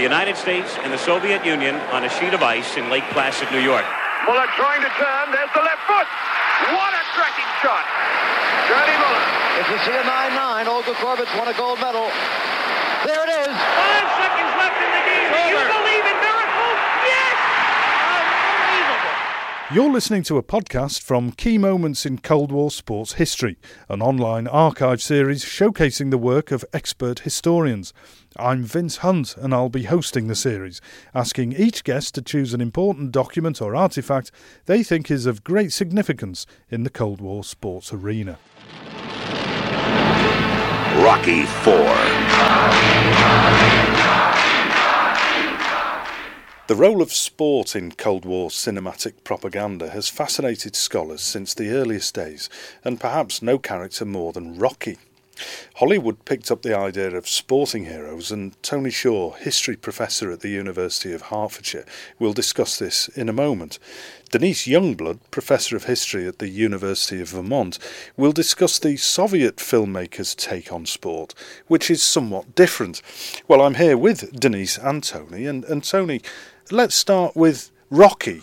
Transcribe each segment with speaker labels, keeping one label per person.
Speaker 1: the United States and the Soviet Union on a sheet of ice in Lake Placid, New York.
Speaker 2: Muller trying to turn. There's the left foot. What a cracking shot. Gerdie Muller.
Speaker 3: If you see a 9-9, Olga Korbut's won a gold medal. There it is.
Speaker 1: Five seconds left in the game. Do
Speaker 4: You're listening to a podcast from Key Moments in Cold War Sports History, an online archive series showcasing the work of expert historians. I'm Vince Hunt and I'll be hosting the series, asking each guest to choose an important document or artefact they think is of great significance in the Cold War sports arena.
Speaker 5: Rocky Four.
Speaker 4: The role of sport in Cold War cinematic propaganda has fascinated scholars since the earliest days, and perhaps no character more than Rocky. Hollywood picked up the idea of sporting heroes, and Tony Shaw, history professor at the University of Hertfordshire, will discuss this in a moment. Denise Youngblood, professor of history at the University of Vermont, will discuss the Soviet filmmakers' take on sport, which is somewhat different. Well, I'm here with Denise and Tony, and, and Tony, let's start with Rocky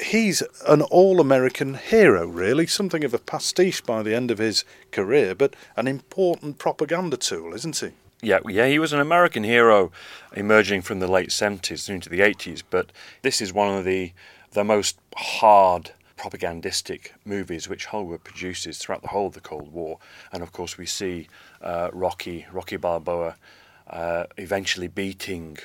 Speaker 4: he's an all American hero, really, something of a pastiche by the end of his career, but an important propaganda tool, isn't he?
Speaker 6: Yeah, yeah, he was an American hero emerging from the late 70s into the 80s, but this is one of the the most hard propagandistic movies which Hollywood produces throughout the whole of the Cold War. And of course, we see uh, Rocky, Rocky Balboa, uh, eventually beating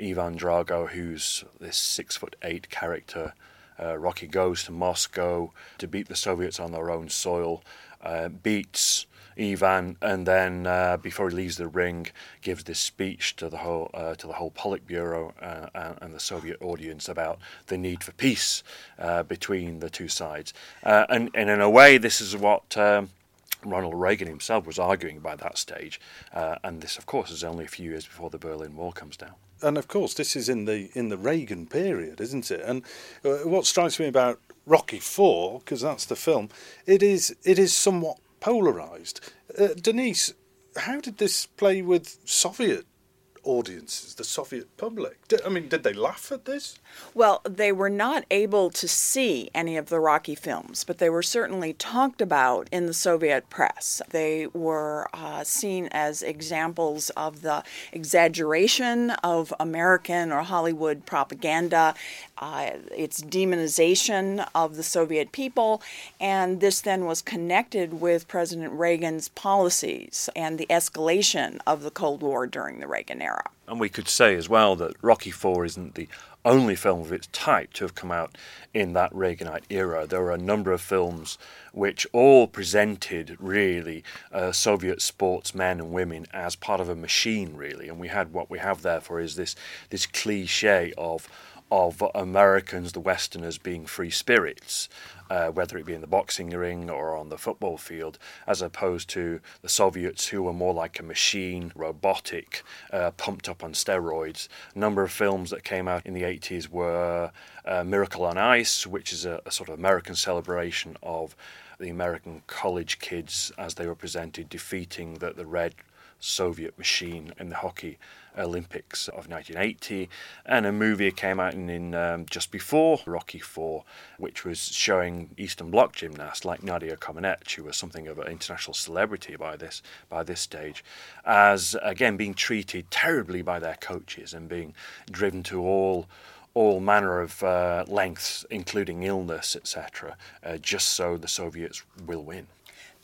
Speaker 6: Ivan Drago, who's this six foot eight character uh, Rocky goes to Moscow to beat the Soviets on their own soil, uh, beats Ivan, and then uh, before he leaves the ring, gives this speech to the whole uh, to the whole Politburo uh, and the Soviet audience about the need for peace uh, between the two sides. and, and in a way, this is what. Um, Ronald Reagan himself was arguing by that stage, and this, of course, is only a few years before the Berlin Wall comes down
Speaker 4: and of course, this is in the in the Reagan period, isn't it? And uh, what strikes me about Rocky Four, because that's the film, it is it is somewhat polarized. Uh, Denise, how did this play with Soviet audiences, the Soviet public? Did, I mean, did they laugh at this?
Speaker 7: Well, they were not able to see any of the Rocky films, but they were certainly talked about in the Soviet press. They were uh, seen as examples of the exaggeration of American or Hollywood propaganda, uh, its demonization of the Soviet people, and this then was connected with President Reagan's policies and the escalation of the Cold War during the Reagan era.
Speaker 6: And we could say as well that Rocky Four isn't the only film of its type to have come out in that Reaganite era. There were a number of films which all presented really uh, Soviet sportsmen and women as part of a machine, really. And we had what we have therefore is this this cliche of of Americans, the Westerners, being free spirits, uh, whether it be in the boxing ring or on the football field, as opposed to the Soviets, who were more like a machine, robotic, uh, pumped up on steroids. A number of films that came out in the 80s were uh, Miracle on Ice, which is a, a sort of American celebration of the American college kids as they were presented defeating the, the red Soviet machine in the hockey Olympics of 1980, and a movie came out in, in um, just before Rocky Four, which was showing Eastern Bloc gymnasts like Nadia Comaneci, who was something of an international celebrity by this by this stage, as again being treated terribly by their coaches and being driven to all all manner of uh, lengths, including illness, etc., uh, just so the Soviets will win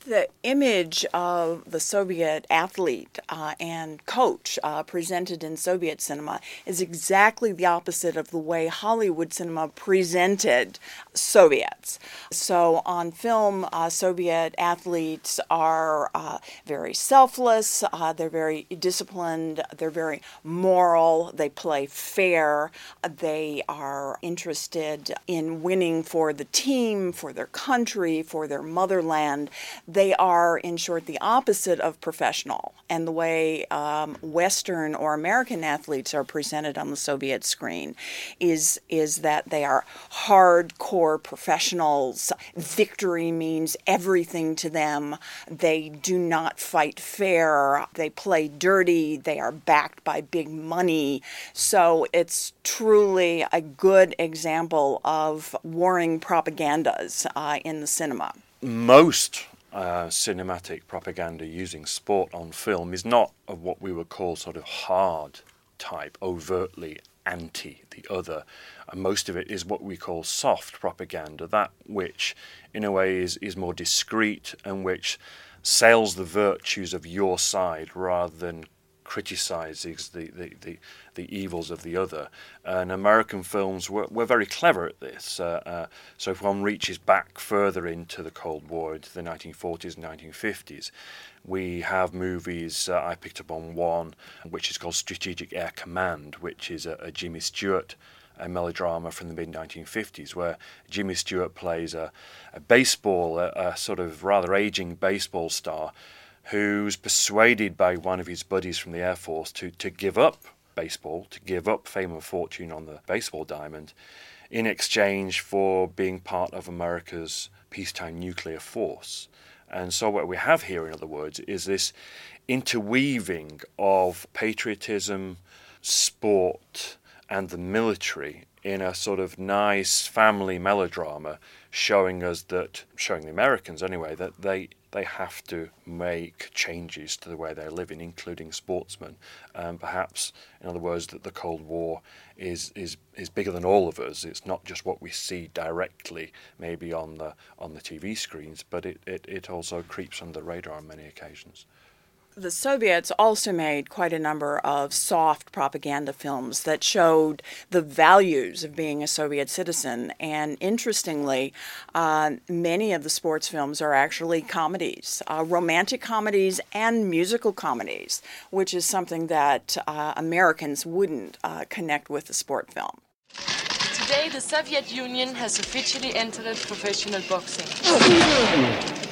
Speaker 7: the image of the Soviet athlete uh, and coach uh, presented in Soviet cinema is exactly the opposite of the way Hollywood cinema presented Soviets. So, on film, uh, Soviet athletes are uh, very selfless, uh, they're very disciplined, they're very moral, they play fair, they are interested in winning for the team, for their country, for their motherland they are, in short, the opposite of professional. And the way um, Western or American athletes are presented on the Soviet screen is, is that they are hardcore professionals. Victory means everything to them. They do not fight fair. They play dirty. They are backed by big money. So it's truly a good example of warring propagandas uh, in the cinema.
Speaker 6: Most uh, cinematic propaganda using sport on film is not of what we would call sort of hard type, overtly anti the other. And most of it is what we call soft propaganda, that which, in a way, is, is more discreet and which sells the virtues of your side rather than criticizes the, the, the, the, evils of the other. And American films were, were very clever at this. Uh, uh, so if one reaches back further into the Cold War, into the 1940s and 1950s, we have movies. Uh, I picked up on one, which is called Strategic Air Command, which is a, a Jimmy Stewart a melodrama from the mid 1950s where Jimmy Stewart plays a, a baseball, a, a, sort of rather aging baseball star who's persuaded by one of his buddies from the Air Force to, to give up baseball, to give up fame and fortune on the baseball diamond in exchange for being part of America's peacetime nuclear force. And so, what we have here, in other words, is this interweaving of patriotism, sport, and the military in a sort of nice family melodrama showing us that, showing the Americans anyway, that they they have to make changes to the way they're living, including sportsmen. Um, perhaps, in other words, that the Cold War is, is, is bigger than all of us. It's not just what we see directly, maybe on the, on the TV screens, but it, it, it also creeps under the radar on many occasions
Speaker 7: the Soviets also made quite a number of soft propaganda films that showed the values of being a Soviet citizen. And interestingly, uh, many of the sports films are actually comedies, uh, romantic comedies and musical comedies, which is something that uh, Americans wouldn't uh, connect with a sport film.
Speaker 8: Today, the Soviet Union has officially entered professional boxing.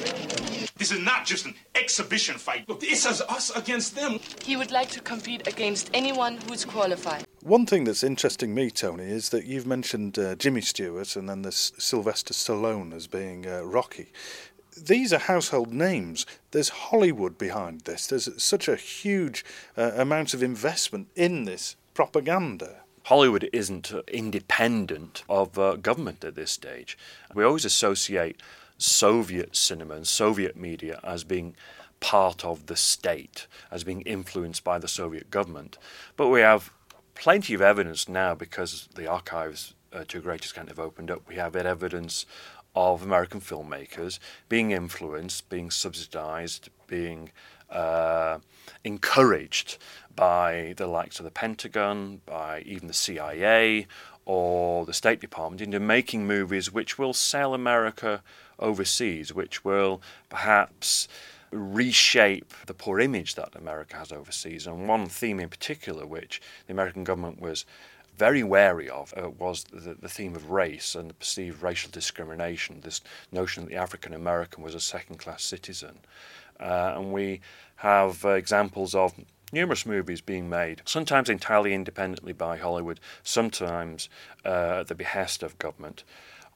Speaker 9: This is not just an exhibition fight. Look, this is us against them.
Speaker 8: He would like to compete against anyone who's qualified.
Speaker 4: One thing that's interesting me, Tony, is that you've mentioned uh, Jimmy Stewart and then there's Sylvester Stallone as being uh, Rocky. These are household names. There's Hollywood behind this. There's such a huge uh, amount of investment in this propaganda.
Speaker 6: Hollywood isn't independent of uh, government at this stage. We always associate Soviet cinema and Soviet media as being part of the state, as being influenced by the Soviet government. But we have plenty of evidence now because the archives, uh, to a great extent, have opened up. We have evidence of American filmmakers being influenced, being subsidized, being uh, encouraged by the likes of the Pentagon, by even the CIA or the State Department into making movies which will sell America overseas, which will perhaps reshape the poor image that America has overseas. And one theme in particular, which the American government was very wary of, uh, was the, the, theme of race and the perceived racial discrimination, this notion that the African American was a second class citizen. Uh, and we have uh, examples of numerous movies being made, sometimes entirely independently by Hollywood, sometimes uh, at the behest of government,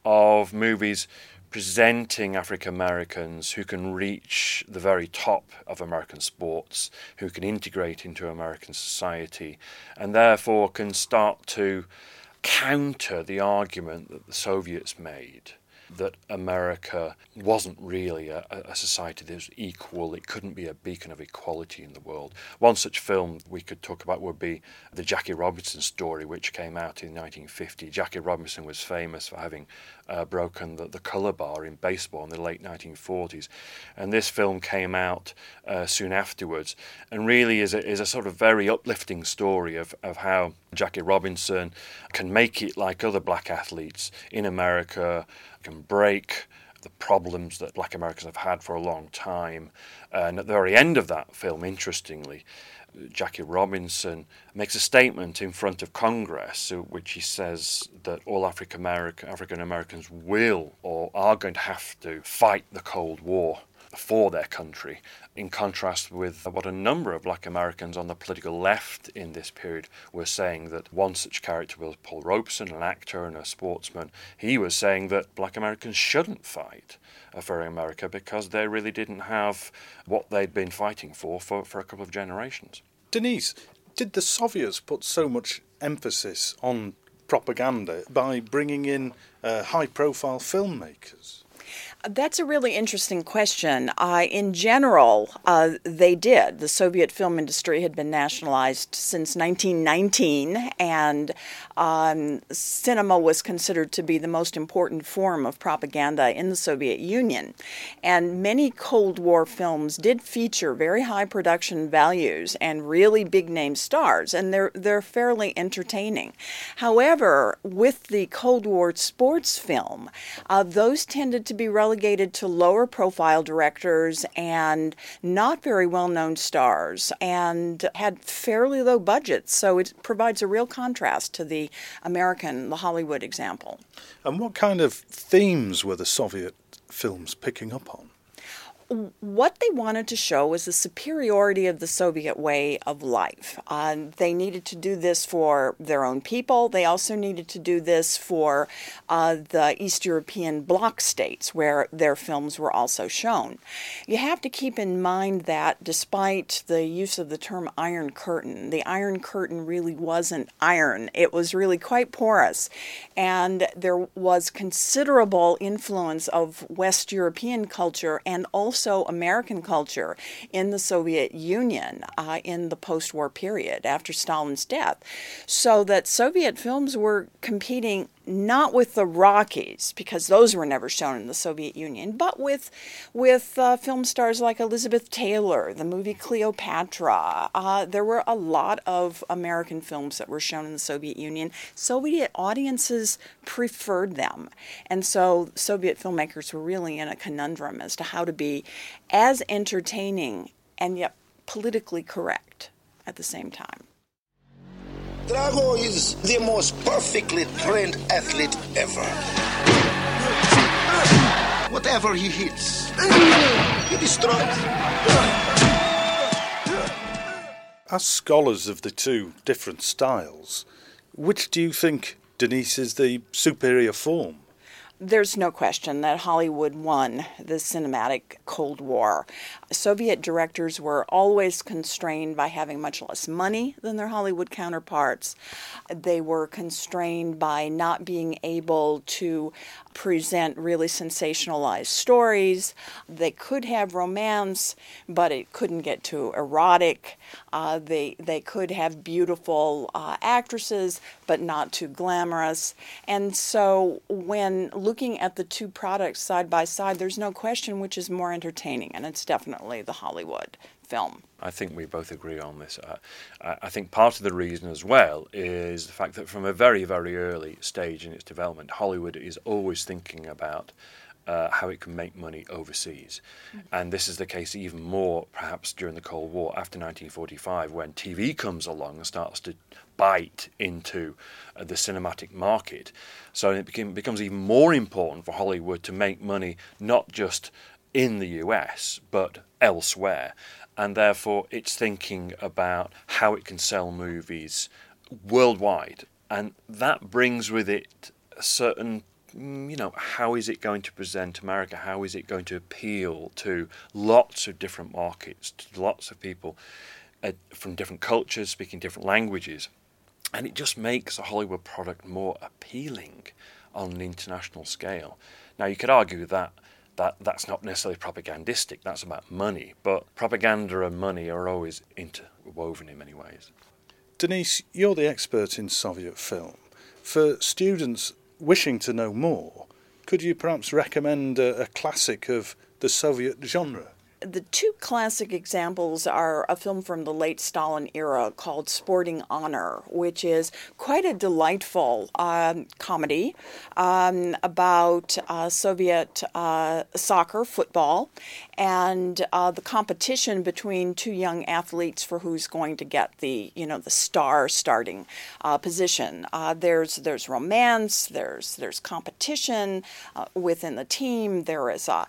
Speaker 6: of movies presenting African Americans who can reach the very top of American sports, who can integrate into American society, and therefore can start to counter the argument that the Soviets made that America wasn't really a, a, society that was equal. It couldn't be a beacon of equality in the world. One such film we could talk about would be the Jackie Robinson story, which came out in 1950. Jackie Robinson was famous for having uh, broken the, the color bar in baseball in the late 1940s. And this film came out uh, soon afterwards and really is a, is a sort of very uplifting story of, of how Jackie Robinson can make it like other black athletes in America, can break the problems that black Americans have had for a long time. And at the very end of that film, interestingly, Jackie Robinson makes a statement in front of Congress, uh, which he says that all African American African Americans will or are going to have to fight the Cold War for their country, in contrast with what a number of black Americans on the political left in this period were saying that one such character was Paul Robeson, an actor and a sportsman. He was saying that black Americans shouldn't fight for America because they really didn't have what they'd been fighting for for, for a couple of generations.
Speaker 4: Denise, did the Soviets put so much emphasis on propaganda by bringing in uh, high profile filmmakers?
Speaker 7: That's a really interesting question. Uh, in general, uh, they did. The Soviet film industry had been nationalized since 1919, and um, cinema was considered to be the most important form of propaganda in the Soviet Union. And many Cold War films did feature very high production values and really big name stars, and they're, they're fairly entertaining. However, with the Cold War sports film, uh, those tended to be relegated relegated to lower profile directors and not very well known stars and had fairly low budgets. So it provides a real contrast to the American, the Hollywood example.
Speaker 4: And what kind of themes were the Soviet films picking up on?
Speaker 7: What they wanted to show was the superiority of the Soviet way of life. Uh, they needed to do this for their own people. They also needed to do this for uh, the East European bloc states where their films were also shown. You have to keep in mind that despite the use of the term Iron Curtain, the Iron Curtain really wasn't iron. It was really quite porous. And there was considerable influence of West European culture and also also American culture in the Soviet Union uh, in the post war period after Stalin's death. So that Soviet films were competing not with the Rockies because those were never shown in the Soviet Union, but with with uh, film stars like Elizabeth Taylor, the movie Cleopatra. Uh, there were a lot of American films that were shown in the Soviet Union. Soviet audiences preferred them, and so Soviet filmmakers were really in a conundrum as to how to be as entertaining and yet politically correct at the same time.
Speaker 5: Drago is the most perfectly trained athlete ever. Whatever he hits, he destroys.
Speaker 4: As scholars of the two different styles, which do you think, Denise, is the superior form?
Speaker 7: There's no question that Hollywood won the cinematic Cold War. Soviet directors were always constrained by having much less money than their Hollywood counterparts. They were constrained by not being able to present really sensationalized stories. They could have romance, but it couldn't get too erotic. Uh, they they could have beautiful uh, actresses, but not too glamorous. And so, when looking at the two products side by side, there's no question which is more entertaining, and it's definitely the Hollywood film.
Speaker 6: I think we both agree on this. Uh, I think part of the reason as well is the fact that from a very, very early stage in its development, Hollywood is always thinking about uh, how it can make money overseas. Mm-hmm. And this is the case even more perhaps during the Cold War after 1945 when TV comes along and starts to bite into uh, the cinematic market. So it became, becomes even more important for Hollywood to make money not just in the US but elsewhere and therefore it's thinking about how it can sell movies worldwide. And that brings with it a certain, mm, you know, how is it going to present America? How is it going to appeal to lots of different markets, to lots of people uh, from different cultures, speaking different languages? And it just makes a Hollywood product more appealing on an international scale. Now, you could argue that that that's not necessarily propagandistic. That's about money, but propaganda and money are always interwoven in many ways.
Speaker 4: Denise, you're the expert in Soviet film. For students wishing to know more, could you perhaps recommend a, a classic of the Soviet genre?
Speaker 7: The two classic examples are a film from the late Stalin era called Sporting Honor, which is quite a delightful um, comedy um, about uh, Soviet uh, soccer, football, and uh, the competition between two young athletes for who's going to get the you know the star starting uh, position. Uh, there's there's romance, there's there's competition uh, within the team. There is a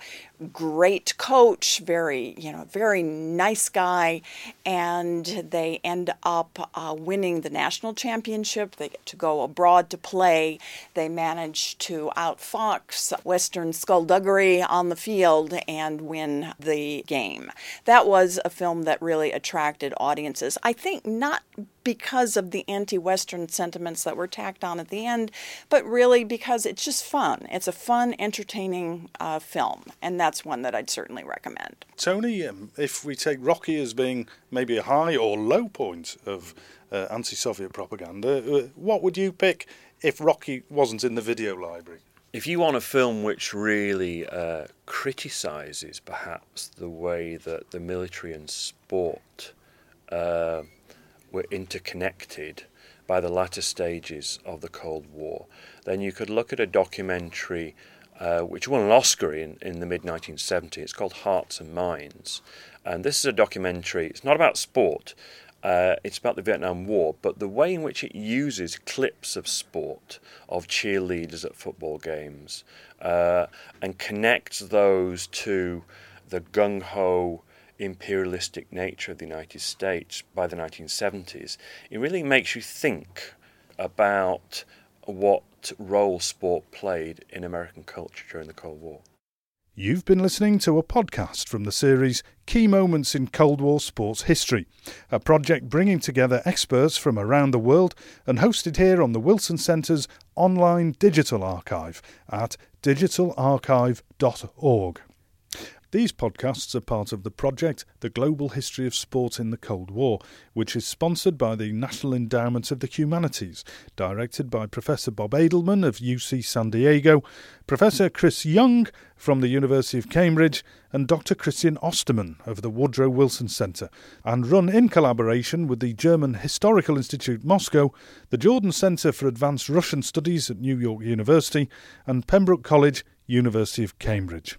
Speaker 7: great coach, very, you know, very nice guy, and they end up uh, winning the national championship. They get to go abroad to play. They manage to outfox Western skullduggery on the field and win the game. That was a film that really attracted audiences. I think not because of the anti Western sentiments that were tacked on at the end, but really because it's just fun. It's a fun, entertaining uh, film, and that's one that I'd certainly recommend.
Speaker 4: Tony, um, if we take Rocky as being maybe a high or low point of uh, anti Soviet propaganda, uh, what would you pick if Rocky wasn't in the video library?
Speaker 6: If you want a film which really uh, criticises perhaps the way that the military and sport uh, were interconnected by the latter stages of the Cold War, then you could look at a documentary uh, which won an Oscar in, in the mid 1970s. It's called Hearts and Minds. And this is a documentary, it's not about sport, uh, it's about the Vietnam War, but the way in which it uses clips of sport, of cheerleaders at football games, uh, and connects those to the gung ho imperialistic nature of the United States by the 1970s, it really makes you think about what role sport played in American culture during the Cold War.
Speaker 4: You've been listening to a podcast from the series Key Moments in Cold War Sports History, a project bringing together experts from around the world and hosted here on the Wilson Centre's online digital archive at digitalarchive.org. These podcasts are part of the project The Global History of Sport in the Cold War, which is sponsored by the National Endowment of the Humanities, directed by Professor Bob Edelman of UC San Diego, Professor Chris Young from the University of Cambridge, and Dr. Christian Ostermann of the Woodrow Wilson Centre, and run in collaboration with the German Historical Institute Moscow, the Jordan Centre for Advanced Russian Studies at New York University, and Pembroke College, University of Cambridge.